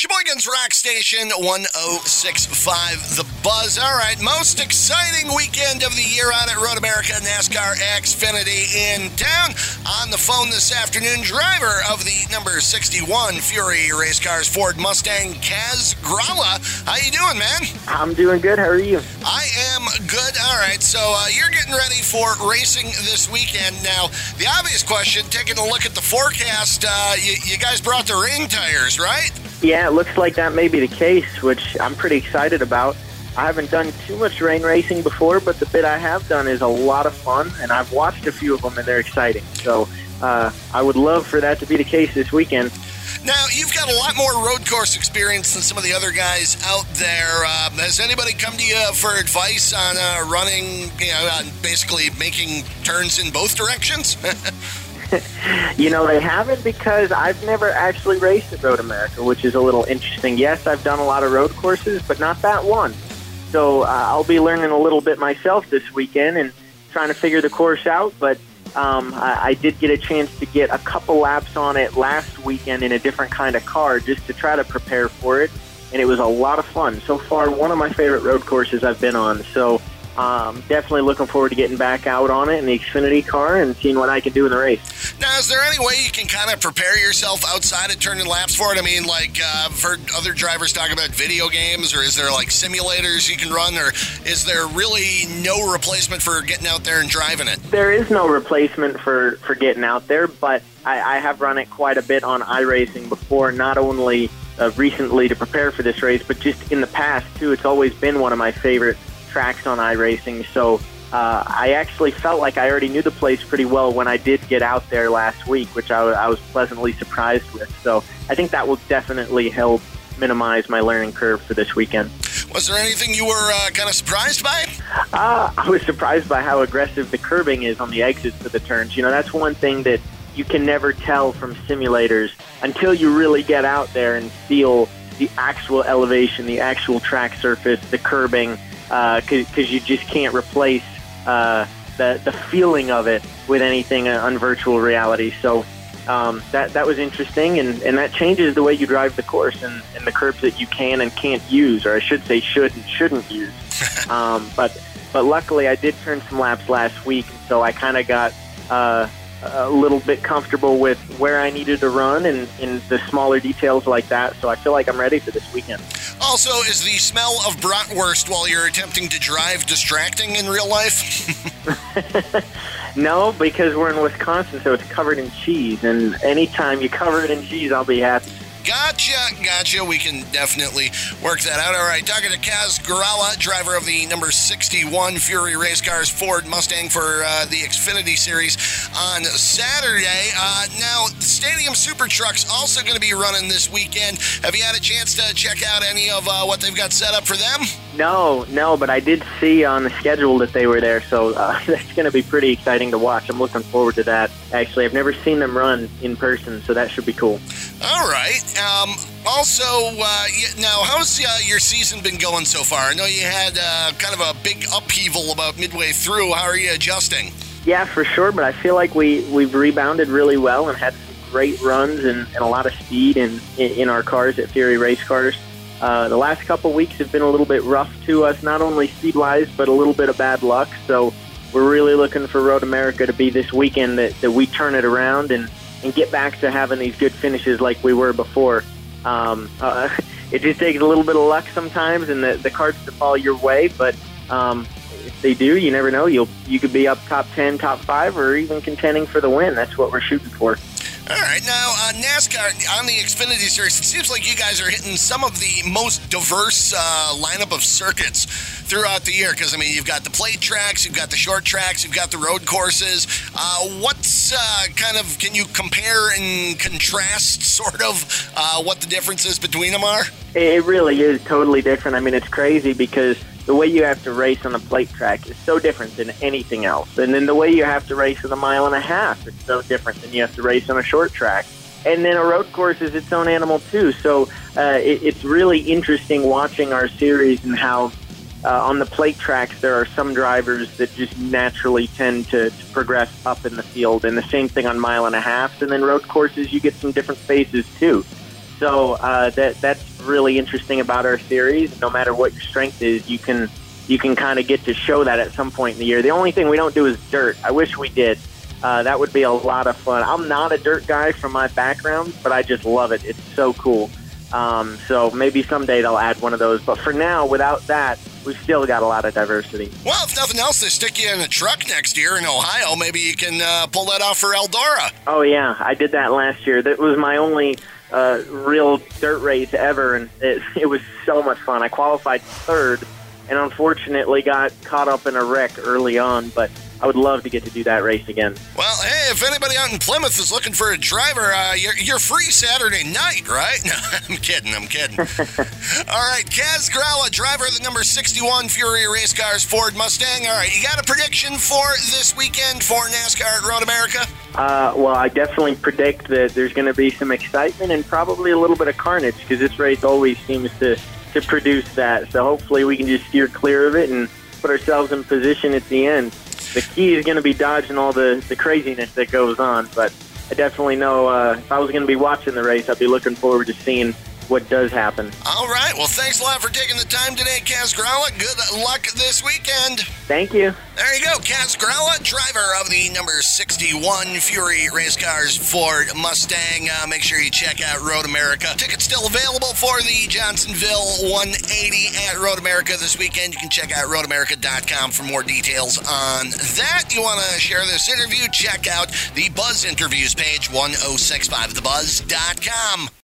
Sheboygan's Rock Station 1065 The Buzz. All right, most exciting weekend of the year on at Road America NASCAR Xfinity in town. On the phone this afternoon, driver of the number 61 Fury Race Cars Ford Mustang, Kaz Grala. How you doing, man? I'm doing good. How are you? I am good. All right, so uh, you're getting ready for racing this weekend. Now, the obvious question, taking a look at the forecast, uh, you, you guys brought the rain tires, right? Yeah, it looks like that may be the case, which I'm pretty excited about. I haven't done too much rain racing before, but the bit I have done is a lot of fun, and I've watched a few of them, and they're exciting. So uh, I would love for that to be the case this weekend. Now, you've got a lot more road course experience than some of the other guys out there. Um, has anybody come to you for advice on uh, running, you know, on basically making turns in both directions? you know, they haven't because I've never actually raced at Road America, which is a little interesting. Yes, I've done a lot of road courses, but not that one. So uh, I'll be learning a little bit myself this weekend and trying to figure the course out. But um, I, I did get a chance to get a couple laps on it last weekend in a different kind of car just to try to prepare for it. And it was a lot of fun. So far, one of my favorite road courses I've been on. So um, definitely looking forward to getting back out on it in the Xfinity car and seeing what I can do in the race. Now, is there any way you can kind of prepare yourself outside of turning laps for it? I mean, like uh, I've heard other drivers talk about video games, or is there like simulators you can run, or is there really no replacement for getting out there and driving it? There is no replacement for, for getting out there, but I, I have run it quite a bit on iRacing before, not only uh, recently to prepare for this race, but just in the past too. It's always been one of my favorite tracks on iRacing. So uh, I actually felt like I already knew the place pretty well when I did get out there last week, which I, I was pleasantly surprised with. So I think that will definitely help minimize my learning curve for this weekend. Was there anything you were uh, kind of surprised by? Uh, I was surprised by how aggressive the curbing is on the exits to the turns. You know, that's one thing that you can never tell from simulators until you really get out there and feel the actual elevation, the actual track surface, the curbing because uh, you just can't replace uh, the the feeling of it with anything on virtual reality. So um, that that was interesting, and, and that changes the way you drive the course and, and the curbs that you can and can't use, or I should say should and shouldn't use. um, but but luckily, I did turn some laps last week, so I kind of got. Uh, a little bit comfortable with where I needed to run and in the smaller details like that. So I feel like I'm ready for this weekend. Also, is the smell of bratwurst while you're attempting to drive distracting in real life? no, because we're in Wisconsin, so it's covered in cheese. And anytime you cover it in cheese, I'll be happy. Gotcha, gotcha. We can definitely work that out. All right, talking to Kaz Grala, driver of the number 61 Fury Race Cars Ford Mustang for uh, the Xfinity Series on Saturday. Uh, now, the Stadium Super Truck's also going to be running this weekend. Have you had a chance to check out any of uh, what they've got set up for them? No, no, but I did see on the schedule that they were there, so uh, that's going to be pretty exciting to watch. I'm looking forward to that. Actually, I've never seen them run in person, so that should be cool. All right. Um, also, uh, now, how's uh, your season been going so far? I know you had uh, kind of a big upheaval about midway through. How are you adjusting? Yeah, for sure, but I feel like we, we've rebounded really well and had some great runs and, and a lot of speed in, in our cars at Fury Race Cars. Uh, the last couple weeks have been a little bit rough to us, not only speed wise, but a little bit of bad luck. So we're really looking for Road America to be this weekend that, that we turn it around and, and get back to having these good finishes like we were before. Um, uh, it just takes a little bit of luck sometimes and the, the cards to fall your way, but um, if they do, you never know. You'll you could be up top ten, top five, or even contending for the win. That's what we're shooting for. All right, now uh, NASCAR on the Xfinity Series, it seems like you guys are hitting some of the most diverse uh, lineup of circuits throughout the year. Because I mean, you've got the plate tracks, you've got the short tracks, you've got the road courses. Uh, what's uh, kind of can you compare and contrast sort of uh, what the differences between them are? It really is totally different. I mean, it's crazy because the way you have to race on a plate track is so different than anything else. And then the way you have to race in a mile and a half is so different than you have to race on a short track. And then a road course is its own animal too. So uh, it, it's really interesting watching our series and how uh, on the plate tracks there are some drivers that just naturally tend to, to progress up in the field, and the same thing on mile and a half. And then road courses, you get some different faces too. So uh, that that's really interesting about our series. No matter what your strength is, you can you can kind of get to show that at some point in the year. The only thing we don't do is dirt. I wish we did. Uh, that would be a lot of fun. I'm not a dirt guy from my background, but I just love it. It's so cool. Um, so maybe someday they'll add one of those. But for now, without that, we've still got a lot of diversity. Well, if nothing else, they stick you in a truck next year in Ohio. Maybe you can uh, pull that off for Eldora. Oh yeah, I did that last year. That was my only uh, real dirt race ever, and it, it was so much fun. I qualified third, and unfortunately got caught up in a wreck early on, but I would love to get to do that race again. Well, hey, if anybody out in Plymouth is looking for a driver, uh, you're, you're free Saturday night, right? No, I'm kidding. I'm kidding. All right, Kaz Grala, driver of the number 61 Fury Race Cars Ford Mustang. All right, you got a prediction for this weekend for NASCAR at Road America? Uh, well, I definitely predict that there's going to be some excitement and probably a little bit of carnage because this race always seems to, to produce that. So hopefully we can just steer clear of it and put ourselves in position at the end the key is going to be dodging all the, the craziness that goes on. But I definitely know uh, if I was going to be watching the race, I'd be looking forward to seeing what does happen. All right. Well, thanks a lot for taking the time today, Kaz Grala. Good luck this weekend. Thank you. There you go. Kaz Grala, driver of the number 61 Fury Race Cars Ford Mustang. Uh, make sure you check out Road America. Tickets still available for the Johnsonville 180 at Road America this weekend. You can check out roadamerica.com for more details on that. You want to share this interview? Check out the Buzz Interviews page, 1065thebuzz.com.